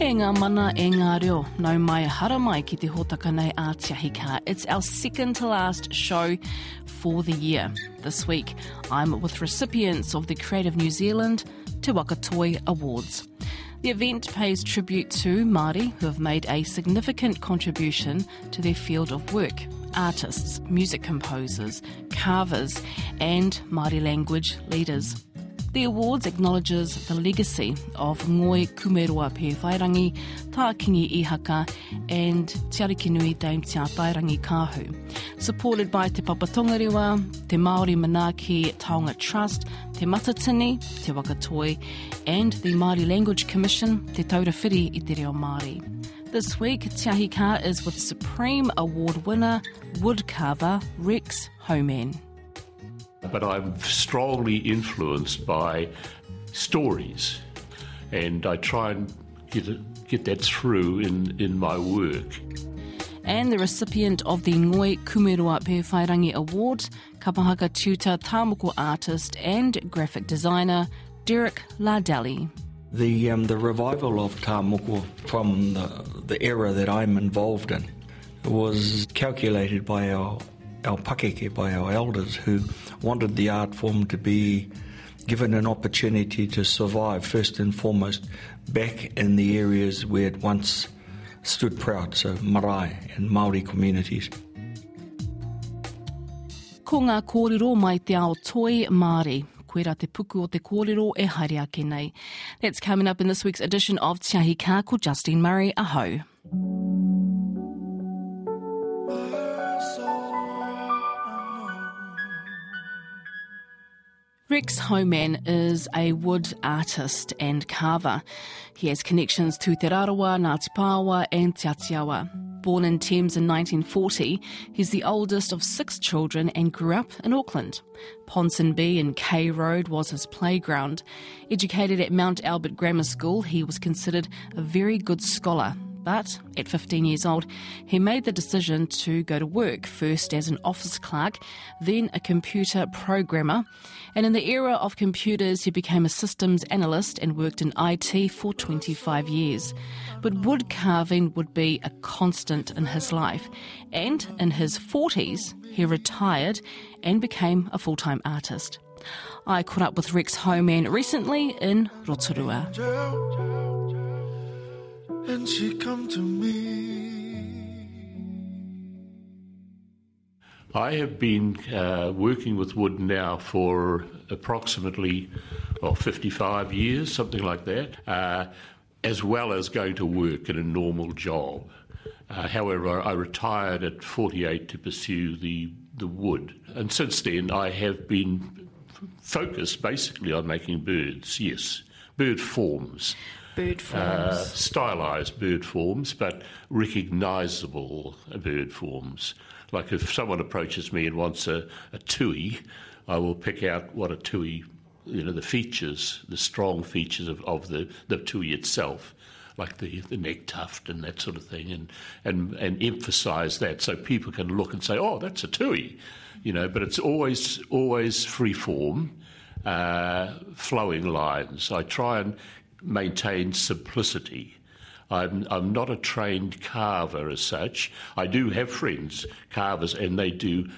E ngā mana e ngā reo, nau mai hara mai ki te hōtaka nei a Tiahi. It's our second to last show for the year. This week, I'm with recipients of the Creative New Zealand Te Waka Toi Awards. The event pays tribute to Māori who have made a significant contribution to their field of work. Artists, music composers, carvers, and Māori language leaders. The awards acknowledges the legacy of Ngoi Kumerua Pe Whairangi, Tā Kingi Ihaka and Te Arikinui Dame Tia Tairangi Kahu. Supported by Te Papa Tongarewa, Te Māori Manaaki Taonga Trust, Te Matatini, Te Waka Toi and the Māori Language Commission, Te Taura Whiri i Te Reo Māori. This week, Te Ka is with Supreme Award winner, woodcarver Rex Homan but I'm strongly influenced by stories, and I try and get it, get that through in, in my work. And the recipient of the Ngoi Kumeroa Pēwhairangi Award, Kapahaka tutor, Tamoko artist and graphic designer Derek Lardelli. The, um, the revival of Tamoko from the, the era that I'm involved in was calculated by our our pakeke by our elders who wanted the art form to be given an opportunity to survive first and foremost back in the areas where it once stood proud, so marae and Maori communities. Ko ngā kōrero mai te ao toi Māori, koera te puku o te kōrero e haere ake nei. That's coming up in this week's edition of Tiahi Kā ko Justine Murray. Aho. Rex Homan is a wood artist and carver. He has connections to Te Rarawa, Ngāti Pāwa and Te Atiawa. Born in Thames in 1940, he's the oldest of six children and grew up in Auckland. Ponsonby and K Road was his playground. Educated at Mount Albert Grammar School, he was considered a very good scholar but at 15 years old, he made the decision to go to work, first as an office clerk, then a computer programmer. And in the era of computers, he became a systems analyst and worked in IT for 25 years. But wood carving would be a constant in his life. And in his 40s, he retired and became a full time artist. I caught up with Rex Homan recently in Rotorua and she come to me. I have been uh, working with wood now for approximately well, 55 years, something like that, uh, as well as going to work in a normal job. Uh, however, I retired at 48 to pursue the, the wood. And since then, I have been focused basically on making birds, yes, bird forms bird forms? Uh, stylized bird forms, but recognizable bird forms. Like if someone approaches me and wants a, a tui, I will pick out what a tui, you know, the features, the strong features of, of the, the tui itself, like the, the neck tuft and that sort of thing, and, and, and emphasize that so people can look and say, oh, that's a tui, you know, but it's always, always free form. Uh, flowing lines. I try and maintain simplicity. I'm, I'm not a trained carver as such. I do have friends, carvers, and they do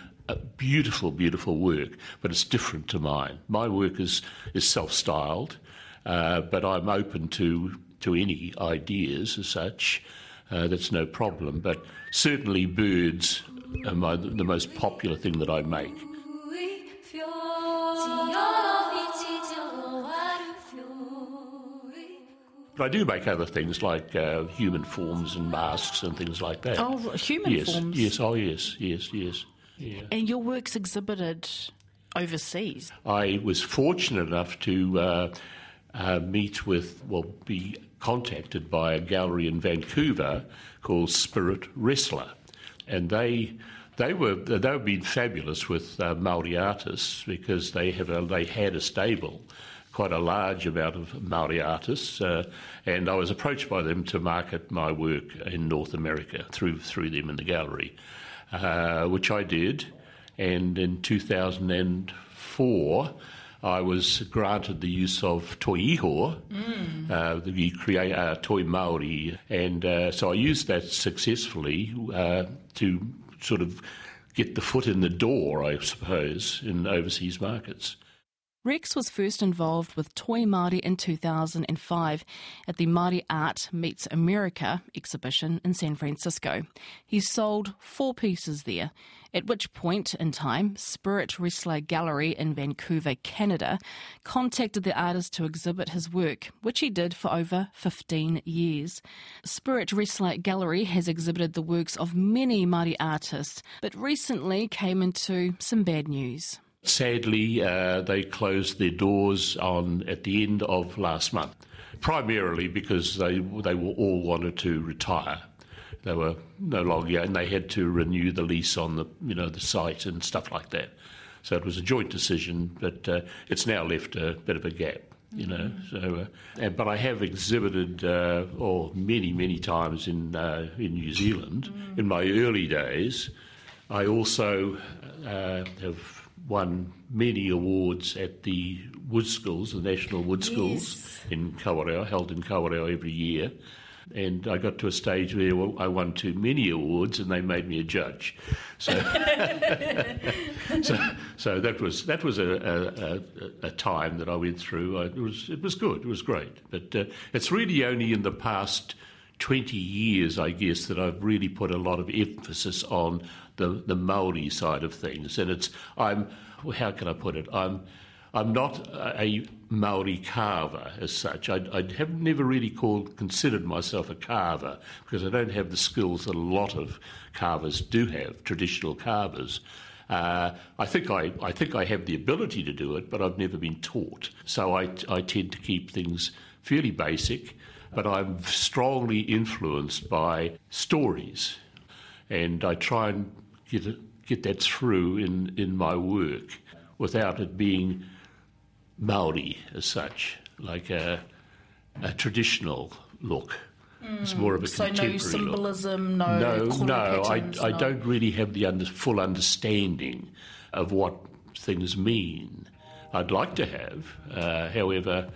beautiful, beautiful work, but it's different to mine. My work is, is self styled, uh, but I'm open to, to any ideas as such. Uh, that's no problem. But certainly, birds are my, the most popular thing that I make. But I do make other things like uh, human forms and masks and things like that. Oh, human yes, forms? Yes, oh, yes, yes, yes. Yeah. And your work's exhibited overseas? I was fortunate enough to uh, uh, meet with, well, be contacted by a gallery in Vancouver called Spirit Wrestler. And they they were they were being fabulous with uh, Maori artists because they have a, they had a stable quite a large amount of Maori artists, uh, and I was approached by them to market my work in North America through through them in the gallery, uh, which I did. And in 2004, I was granted the use of toi iho, mm. uh, the create uh, toi Maori, and uh, so I used that successfully uh, to sort of get the foot in the door, I suppose, in overseas markets. Rex was first involved with Toi Māori in 2005 at the Māori Art Meets America exhibition in San Francisco. He sold four pieces there, at which point in time, Spirit Wrestler Gallery in Vancouver, Canada, contacted the artist to exhibit his work, which he did for over 15 years. Spirit Wrestler Gallery has exhibited the works of many Māori artists, but recently came into some bad news. Sadly, uh, they closed their doors on at the end of last month, primarily because they they were all wanted to retire. They were no longer, and they had to renew the lease on the you know the site and stuff like that. So it was a joint decision, but uh, it's now left a bit of a gap you know. So, uh, but I have exhibited, uh, oh, many, many times in uh, in New Zealand mm. in my early days. I also uh, have won many awards at the Woodskills, the National Woodskills yes. in Kawerau, held in Kawerau every year. And I got to a stage where I won too many awards, and they made me a judge. So, so, so, that was that was a, a, a, time that I went through. I, it was it was good. It was great. But uh, it's really only in the past 20 years, I guess, that I've really put a lot of emphasis on the, the Maori side of things. And it's, I'm, how can I put it? I'm, I'm not a Maori carver as such. I, I have never really called, considered myself a carver because I don't have the skills that a lot of carvers do have, traditional carvers. Uh, I think I, I think I have the ability to do it, but I've never been taught. So I, I tend to keep things fairly basic, but I'm strongly influenced by stories, and I try and get, it, get that through in, in my work without it being Maori as such, like a, a traditional look. Mm. It's more of a so contemporary no symbolism, look. no no, no. Patterns, I, I don't really have the under, full understanding of what things mean. I'd like to have, uh, however,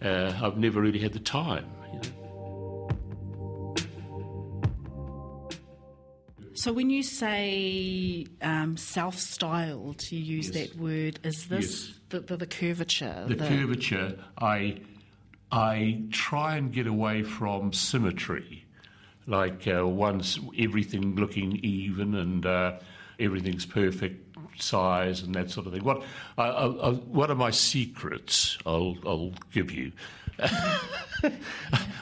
uh, I've never really had the time. You know? So when you say um, self-styled, you use yes. that word. Is this yes. the, the, the, curvature? The, the, curvature. I I try and get away from symmetry, like uh, once everything looking even and uh, everything's perfect size and that sort of thing. What I, I, what are my secrets? I'll I'll give you.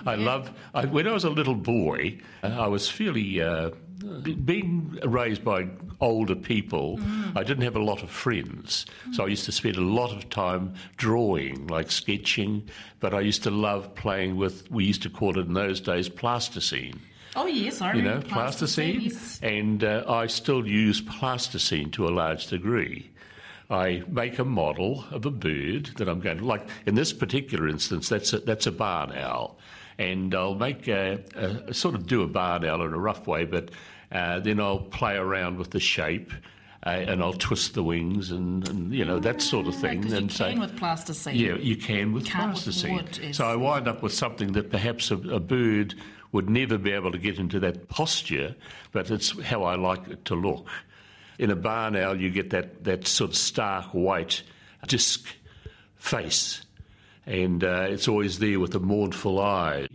I love. I, when I was a little boy, I was fairly uh, being raised by older people, mm. I didn't have a lot of friends. Mm. So I used to spend a lot of time drawing, like sketching, but I used to love playing with, we used to call it in those days, plasticine. Oh, yes, I You know, plasticine. Yes. And uh, I still use plasticine to a large degree. I make a model of a bird that I'm going to, like in this particular instance, that's a, that's a barn owl and I'll make a, a, sort of do a barn owl in a rough way, but uh, then I'll play around with the shape. Uh, and I'll twist the wings and, and you know that sort of thing. and you can with plasticine. Yeah, you can with Can't plasticine. With wood, so I wind up with something that perhaps a, a, bird would never be able to get into that posture, but it's how I like it to look. In a barn owl, you get that, that sort of stark white disc face and uh, it's always there with a mournful eye.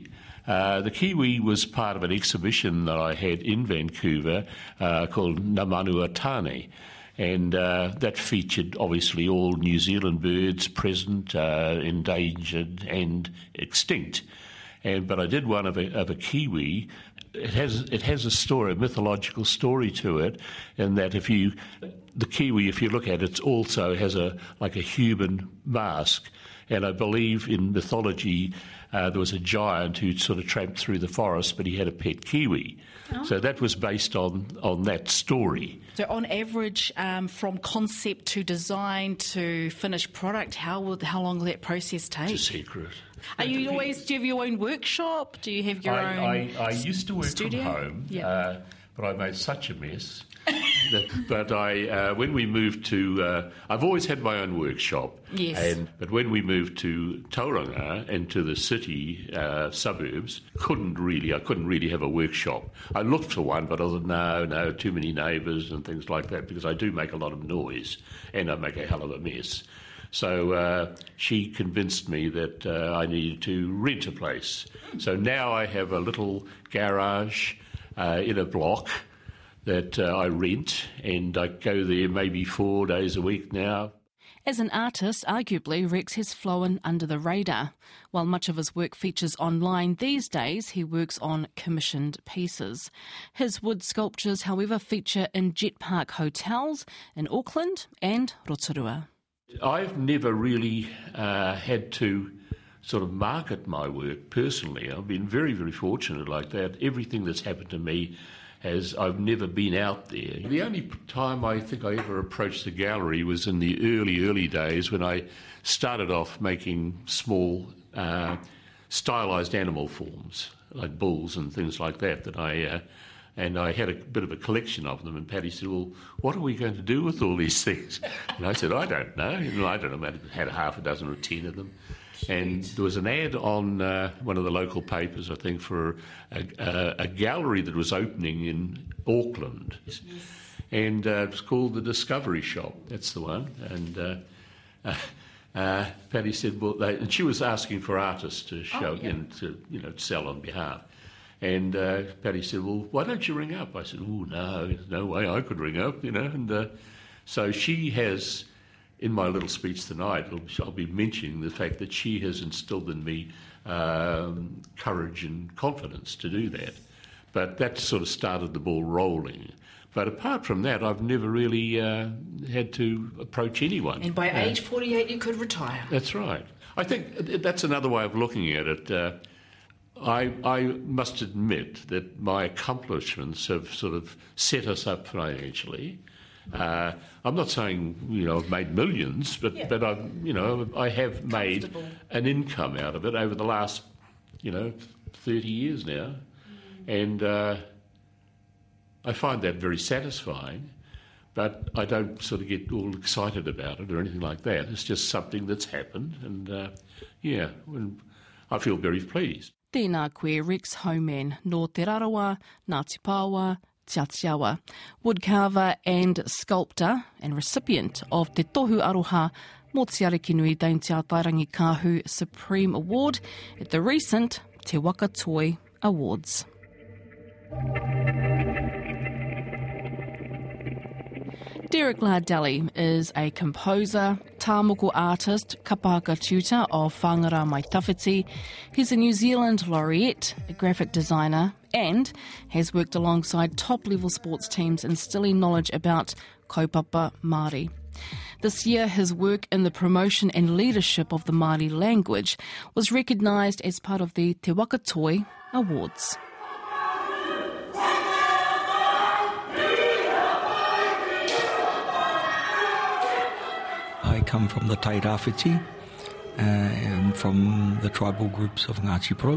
Uh, the Kiwi was part of an exhibition that I had in Vancouver uh, called Namanua Tane. And uh, that featured obviously all New Zealand birds present, uh, endangered and extinct. And, but I did one of a, of a Kiwi it has it has a story, a mythological story to it, in that if you the kiwi, if you look at it also has a like a human mask, and I believe in mythology uh, there was a giant who sort of tramped through the forest, but he had a pet kiwi. Oh. So that was based on, on that story. So, on average, um, from concept to design to finished product, how will, how long will that process take? It's a secret. Are you always do you have your own workshop? Do you have your I, own? I, I used to work studio? from home, yeah. uh, but I made such a mess but I, uh, when we moved to, uh, I've always had my own workshop. Yes. And but when we moved to Tauranga and to the city uh, suburbs, couldn't really, I couldn't really have a workshop. I looked for one, but I thought, no, no, too many neighbours and things like that because I do make a lot of noise and I make a hell of a mess. So uh, she convinced me that uh, I needed to rent a place. So now I have a little garage uh, in a block that uh, I rent, and I go there maybe four days a week now. As an artist, arguably, Rex has flown under the radar. While much of his work features online these days, he works on commissioned pieces. His wood sculptures, however, feature in Jet Park hotels in Auckland and Rotorua. I've never really uh, had to sort of market my work personally. I've been very, very fortunate like that. Everything that's happened to me has I've never been out there. The only time I think I ever approached the gallery was in the early, early days when I started off making small, uh, stylized animal forms like bulls and things like that. That I uh, and I had a bit of a collection of them. And Paddy said, "Well, what are we going to do with all these things?" And I said, "I don't know. I don't know. I had half a dozen or ten of them." And there was an ad on uh, one of the local papers, I think, for a, a, a gallery that was opening in Auckland. Yes. And uh, it was called the Discovery Shop. That's the one. And uh, uh, uh Paddy said, well, they, and she was asking for artists to show, oh, yeah. and to, you know, to sell on behalf. And uh, Paddy said, well, why don't you ring up? I said, oh, no, no way I could ring up, you know. And uh, so she has in my little speech tonight, I'll be mentioning the fact that she has instilled in me um, courage and confidence to do that. But that sort of started the ball rolling. But apart from that, I've never really uh, had to approach anyone. And by uh, age 48, you could retire. That's right. I think that's another way of looking at it. Uh, I, I, must admit that my accomplishments have sort of set us up financially. Uh, I'm not saying you know I've made millions, but yeah. but I you know I have made an income out of it over the last you know 30 years now, mm. and uh, I find that very satisfying. But I don't sort of get all excited about it or anything like that. It's just something that's happened, and uh, yeah, I feel very pleased. Tēnā koe Rex Homan, no Te Rarawa, Ngāti Pāwa, Te Atiawa, woodcarver and sculptor and recipient of Te Tohu Aroha Motiariki Nui Daintia Tairangi Kahu Supreme Award at the recent Te Waka Toi Awards. Derek Lardelli is a composer, tāmoko artist, kapahaka tutor of Whangara Mai Tawhiti. He's a New Zealand laureate, a graphic designer, and has worked alongside top level sports teams instilling knowledge about kaupapa Māori. This year, his work in the promotion and leadership of the Māori language was recognised as part of the Te Waka Toi Awards. I come from the Tairāwhiti uh, and from the tribal groups of Ngāti Pro.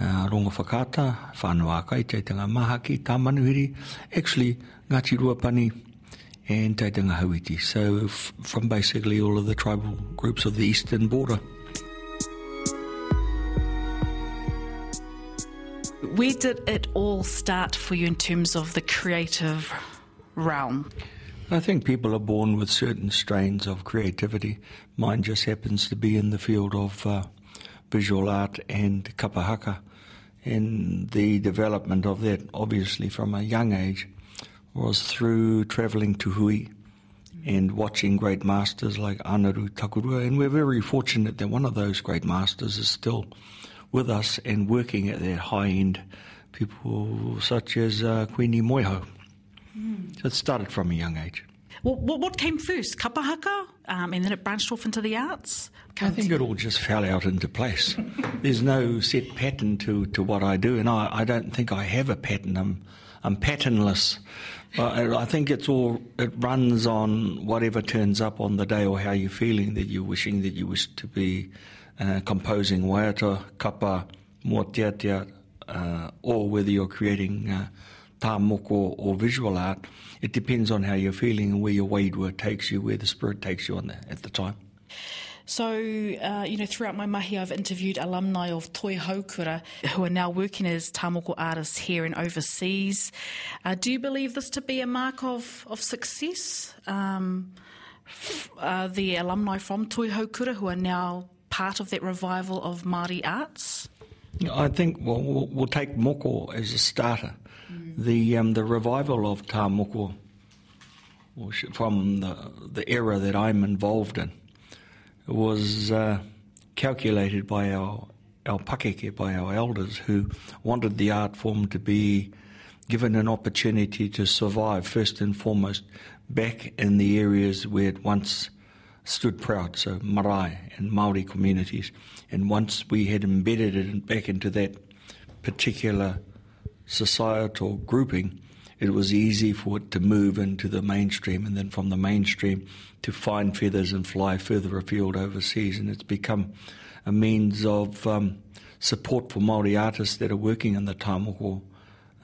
Uh, ronga whakata, whanua kai, teitanga mahaki, tā manuhiri, actually Ngāti Ruapani and teitanga hauiti. So f- from basically all of the tribal groups of the eastern border. Where did it all start for you in terms of the creative realm? I think people are born with certain strains of creativity. Mine just happens to be in the field of uh, visual art and kapahaka. And the development of that, obviously from a young age, was through travelling to Hui and watching great masters like Anaru Takurua. And we're very fortunate that one of those great masters is still with us and working at that high end. People such as uh, Queenie Moiho. So it started from a young age. Well, what came first, kapahaka, um, and then it branched off into the arts? I think it all just fell out into place. There's no set pattern to, to what I do, and I, I don't think I have a pattern. I'm, I'm patternless. I, I think it's all it runs on whatever turns up on the day or how you're feeling that you're wishing that you wish to be uh, composing waiata, kapa, mo tia tia, uh, or whether you're creating uh, tā moko or visual art, it depends on how you're feeling and where your wairua takes you, where the spirit takes you on the, at the time. So, uh, you know, throughout my mahi, I've interviewed alumni of Toihoukura who are now working as tamoko artists here and overseas. Uh, do you believe this to be a mark of, of success? Um, uh, the alumni from Toihoukura who are now part of that revival of Māori arts? I think well, we'll, we'll take moko as a starter. The um, the revival of tā moko from the, the era that I'm involved in was uh, calculated by our our pakeke, by our elders, who wanted the art form to be given an opportunity to survive first and foremost back in the areas where it once stood proud, so marae and Maori communities. And once we had embedded it back into that particular societal grouping, it was easy for it to move into the mainstream and then from the mainstream to find feathers and fly further afield overseas. And it's become a means of um, support for Maori artists that are working in the tamoko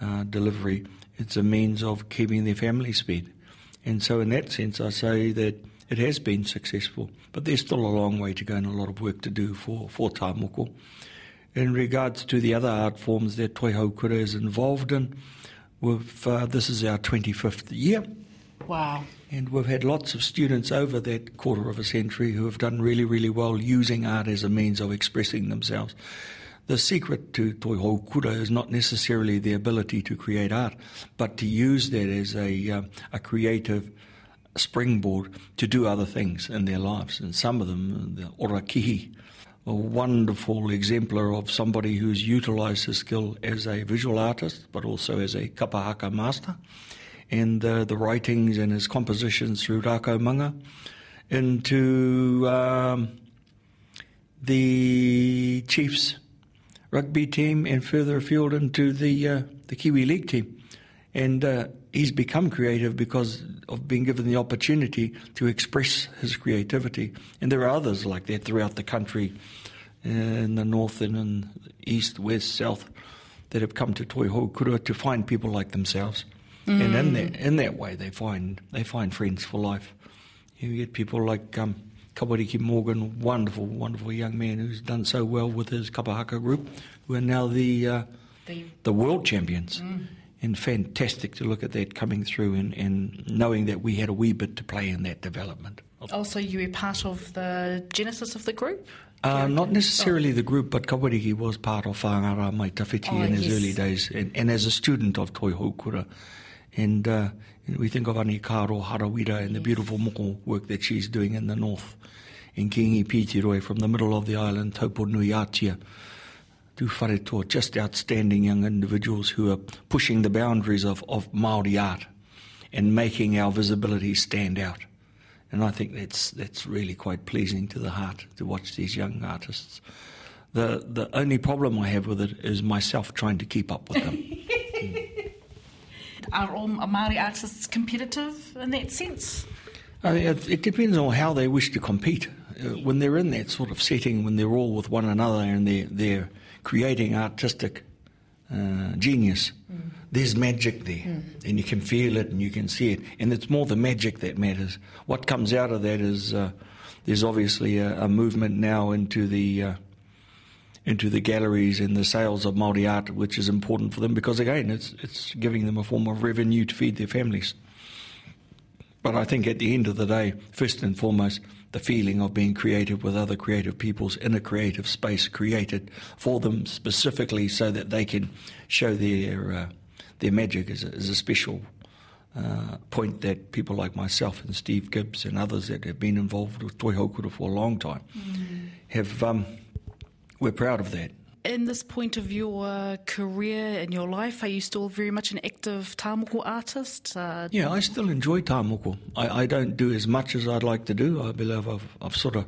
uh, delivery. It's a means of keeping their families fed. And so, in that sense, I say that it has been successful, but there's still a long way to go and a lot of work to do for, for tamoko. In regards to the other art forms that Toihoukura is involved in, We've, uh, this is our 25th year. Wow. And we've had lots of students over that quarter of a century who have done really, really well using art as a means of expressing themselves. The secret to Toihoukura is not necessarily the ability to create art, but to use that as a, uh, a creative springboard to do other things in their lives. And some of them, the orakihi, a wonderful exemplar of somebody who's utilised his skill as a visual artist, but also as a kapahaka master, and uh, the writings and his compositions through Rako Manga into um, the Chiefs rugby team and further afield into the uh, the Kiwi League team, and uh, he's become creative because of being given the opportunity to express his creativity. And there are others like that throughout the country, uh, in the north and in the east, west, south, that have come to Toihoukura to find people like themselves. Mm. And in that, in that way, they find they find friends for life. You get people like um, Kawariki Morgan, wonderful, wonderful young man who's done so well with his Kapahaka group, who are now the uh, the, the, world champions. Mm and fantastic to look at that coming through and, and knowing that we had a wee bit to play in that development. Also, you were part of the genesis of the group? Uh, not necessarily oh. the group, but Kawariki was part of Whangara Mai Tawhiti oh, in his yes. early days, and, and, as a student of Toihoukura. And uh, we think of Ani Karo Harawira and yes. the beautiful moko work that she's doing in the north, and Kingi Pitiroi from the middle of the island, Taupō-nui-a-Tia Tu Wharetoa, just outstanding young individuals who are pushing the boundaries of, of Māori art and making our visibility stand out. And I think that's, that's really quite pleasing to the heart to watch these young artists. The, the only problem I have with it is myself trying to keep up with them. mm. Are all Māori artists competitive in that sense? Uh, it, it, depends on how they wish to compete. Uh, when they're in that sort of setting, when they're all with one another and they're, they're creating artistic uh, genius. Mm. There's magic there, mm. and you can feel it and you can see it. And it's more the magic that matters. What comes out of that is uh, there's obviously a, a, movement now into the uh, into the galleries and the sales of Maori art, which is important for them because again, it's it's giving them a form of revenue to feed their families. But I think at the end of the day, first and foremost, the feeling of being creative with other creative peoples in a creative space created for them specifically so that they can show their uh, their magic is a, is a special uh, point that people like myself and Steve Gibbs and others that have been involved with Toihoukura for a long time mm. have um, we're proud of that in this point of your career and your life, are you still very much an active tāmoko artist? Uh, yeah, I still enjoy tāmoko. I, I, don't do as much as I'd like to do. I believe I've, I've sort of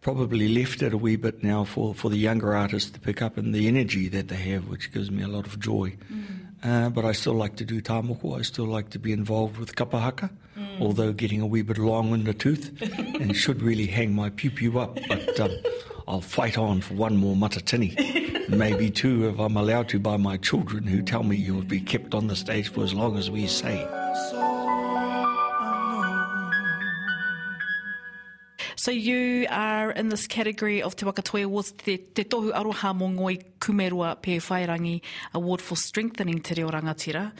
probably left it a wee bit now for, for the younger artists to pick up and the energy that they have, which gives me a lot of joy. Mm. Uh, but I still like to do tāmoko. I still like to be involved with kapahaka, mm. although getting a wee bit long in the tooth and should really hang my pew pew up. But um, I'll fight on for one more matatini maybe two if I'm allowed to by my children who tell me you'll be kept on the stage for as long as we say. So you are in this category of Te Waka Toi Awards, Te, te Tohu Aroha Mō Ngoi Kumeroa Pēwhairangi Award for Strengthening Te Reo Rangatira.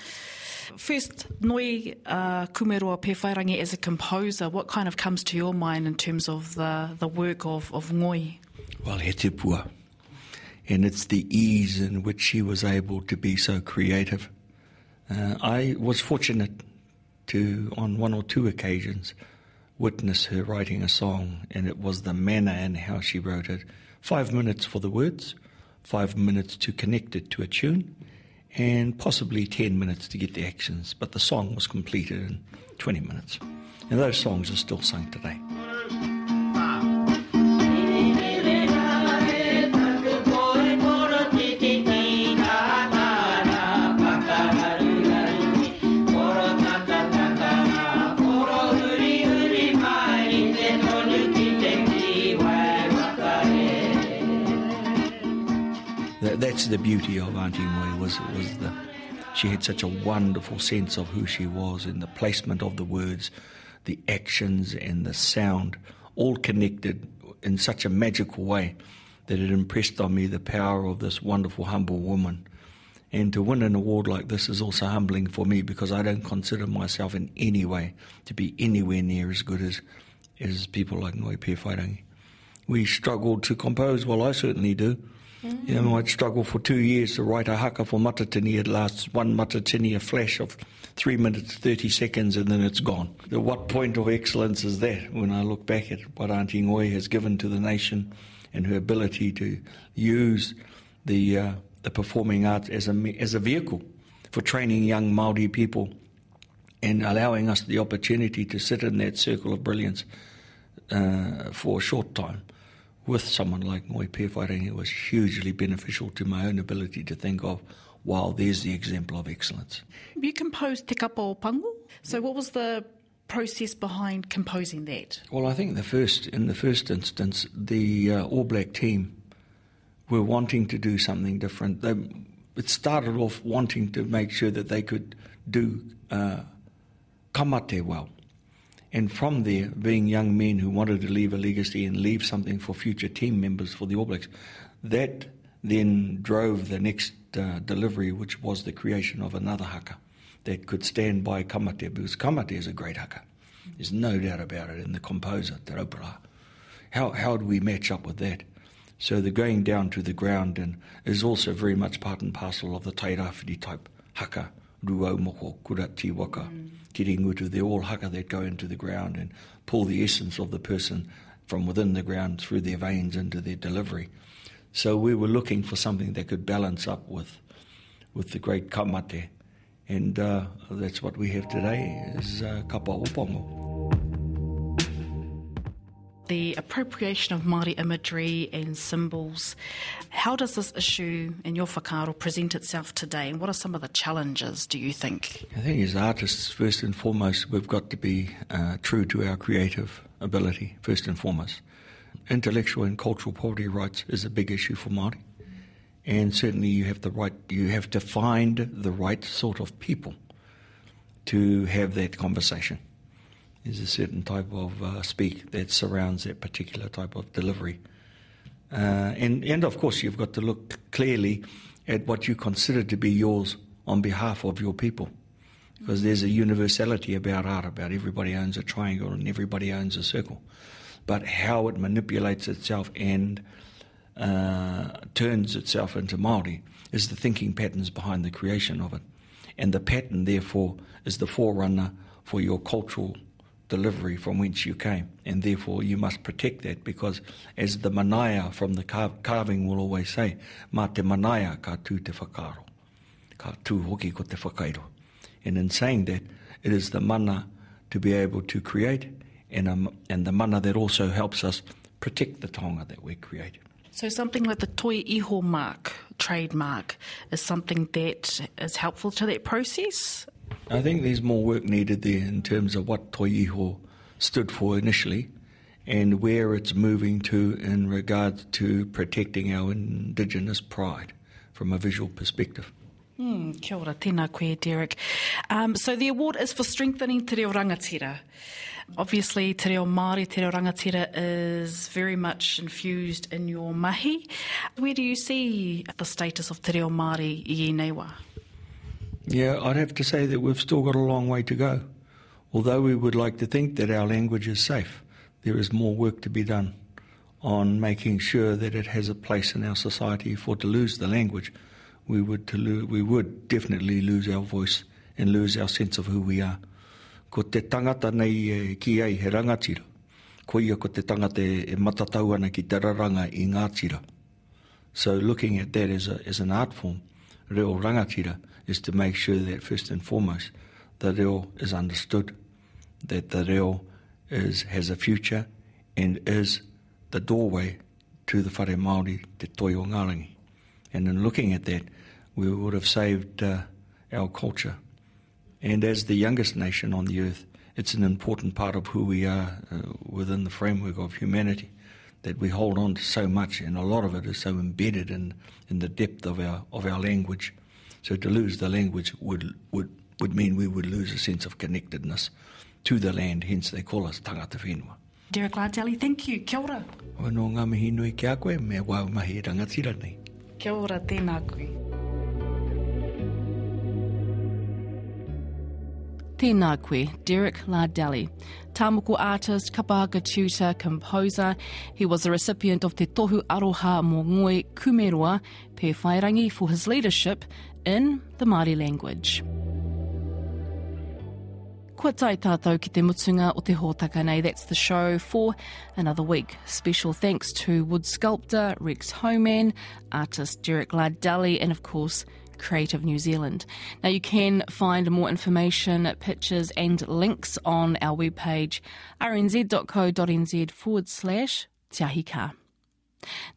First, Noi uh, Kumeroa Pēwhairangi as a composer, what kind of comes to your mind in terms of the, the work of, of Ngoi? Well, he te. And it's the ease in which she was able to be so creative. Uh, I was fortunate to, on one or two occasions, witness her writing a song, and it was the manner and how she wrote it. Five minutes for the words, five minutes to connect it to a tune, and possibly 10 minutes to get the actions. But the song was completed in 20 minutes. And those songs are still sung today. The beauty of Auntie Moy was was the she had such a wonderful sense of who she was and the placement of the words, the actions and the sound, all connected in such a magical way that it impressed on me the power of this wonderful, humble woman. And to win an award like this is also humbling for me because I don't consider myself in any way to be anywhere near as good as, as people like Ngoi Pēwhairangi. We struggle to compose, well, I certainly do. Mm-hmm. You know, I'd struggle for two years to write a haka for matatini. It lasts one matatini, a flash of three minutes, 30 seconds, and then it's gone. At what point of excellence is that when I look back at what Auntie Ngoi has given to the nation and her ability to use the, uh, the performing arts as a, as a vehicle for training young Māori people and allowing us the opportunity to sit in that circle of brilliance uh, for a short time with someone like Ngoi Whairangi was hugely beneficial to my own ability to think of, wow, there's the example of excellence. You composed Te Kapa o Pango. So what was the process behind composing that? Well, I think the first, in the first instance, the uh, All Black team were wanting to do something different. They, it started off wanting to make sure that they could do uh, Ka Mate well. And from there, being young men who wanted to leave a legacy and leave something for future team members for the All Blacks, that then drove the next uh, delivery, which was the creation of another haka that could stand by Ka Mate, because Ka Mate is a great haka. There's no doubt about it. And the composer, Te Rauparaha, how, how do we match up with that? So the going down to the ground and is also very much part and parcel of the Tairāwhiti type haka, ruau moko, kura waka. Mm Kiringutu, they're all haka that go into the ground and pull the essence of the person from within the ground through their veins into their delivery. So we were looking for something that could balance up with with the great Ka Mate, and uh, that's what we have today is uh, Kapa o Pango the appropriation of Māori imagery and symbols. How does this issue in your whakaaro present itself today, and what are some of the challenges, do you think? I think as artists, first and foremost, we've got to be uh, true to our creative ability, first and foremost. Intellectual and cultural property rights is a big issue for Māori. And certainly you have the right, you have to find the right sort of people to have that conversation. There's a certain type of uh, speak that surrounds that particular type of delivery. Uh, and, and of course, you've got to look clearly at what you consider to be yours on behalf of your people. Because there's a universality about art, about everybody owns a triangle and everybody owns a circle. But how it manipulates itself and uh, turns itself into Māori is the thinking patterns behind the creation of it. And the pattern, therefore, is the forerunner for your cultural delivery from whence you came, and therefore you must protect that because, as the manaya from the carving will always say, ma te manaya ka tū te whakaro, ka tū hoki ko te whakairo. And in saying that, it is the mana to be able to create, and, um, and the mana that also helps us protect the tonga that we create. So something like the toi iho mark, trademark, is something that is helpful to that process? I think there's more work needed there in terms of what Toi Iho stood for initially and where it's moving to in regards to protecting our Indigenous pride from a visual perspective. Mm, kia ora, tēnā koe, Derek. Um, so the award is for strengthening Te Reo Rangatira. Obviously, Te Reo Māori, Te Reo Rangatira is very much infused in your mahi. Where do you see the status of Te Reo Māori i Inewa? Yeah, I'd have to say that we've still got a long way to go. Although we would like to think that our language is safe, there is more work to be done on making sure that it has a place in our society. For to lose the language, we would to lo- we would definitely lose our voice and lose our sense of who we are. Ko te tangata nei e, ki ai he rangatira. Ko ia ko te tangata e, e matatau ana ki te raranga i ngā tira. So looking at that as, a, as an art form, reo rangatira, is to make sure that first and foremost the reo is understood, that the reo is, has a future and is the doorway to the whare Māori, te toi o Ngārangi. And in looking at that, we would have saved uh, our culture. And as the youngest nation on the earth, it's an important part of who we are uh, within the framework of humanity that we hold on to so much, and a lot of it is so embedded in, in the depth of our, of our language. So to lose the language would, would, would mean we would lose a sense of connectedness to the land, hence they call us tangata whenua. Derek Lardeli, thank you. Kia ora. O no ngā mihi nui ki a koe, me wau mahi rangatira nei. Kia ora, tēnā koe. Tēnā koe, Derek Lardeli. Tāmoko artist, kapahaka tutor, composer. He was a recipient of Te Tohu Aroha mō Ngoi Kumeroa, pe whairangi for his leadership in the Māori language. Kua tai tātou ki te mutunga o te hōtaka nei. That's the show for another week. Special thanks to wood sculptor Rex Homan, artist Derek Lardelli, and of course, Creative New Zealand. Now you can find more information, pictures, and links on our webpage rnz.co.nz forward slash Te Ahi Kaa.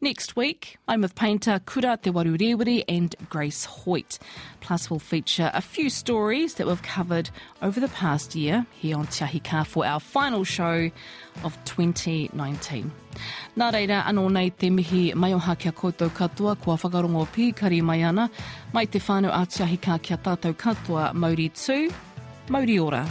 Next week, I'm with painter Kura Te Warurewiri and Grace Hoyt. Plus, we'll feature a few stories that we've covered over the past year here on Tiahika for our final show of 2019. Nā reira, anō nei te mihi mai o kia koutou katoa, kua whakarongo pīkari mai ana, mai te whānau a Tiahika kia tātou katoa, Mauri tū, Mauri ora.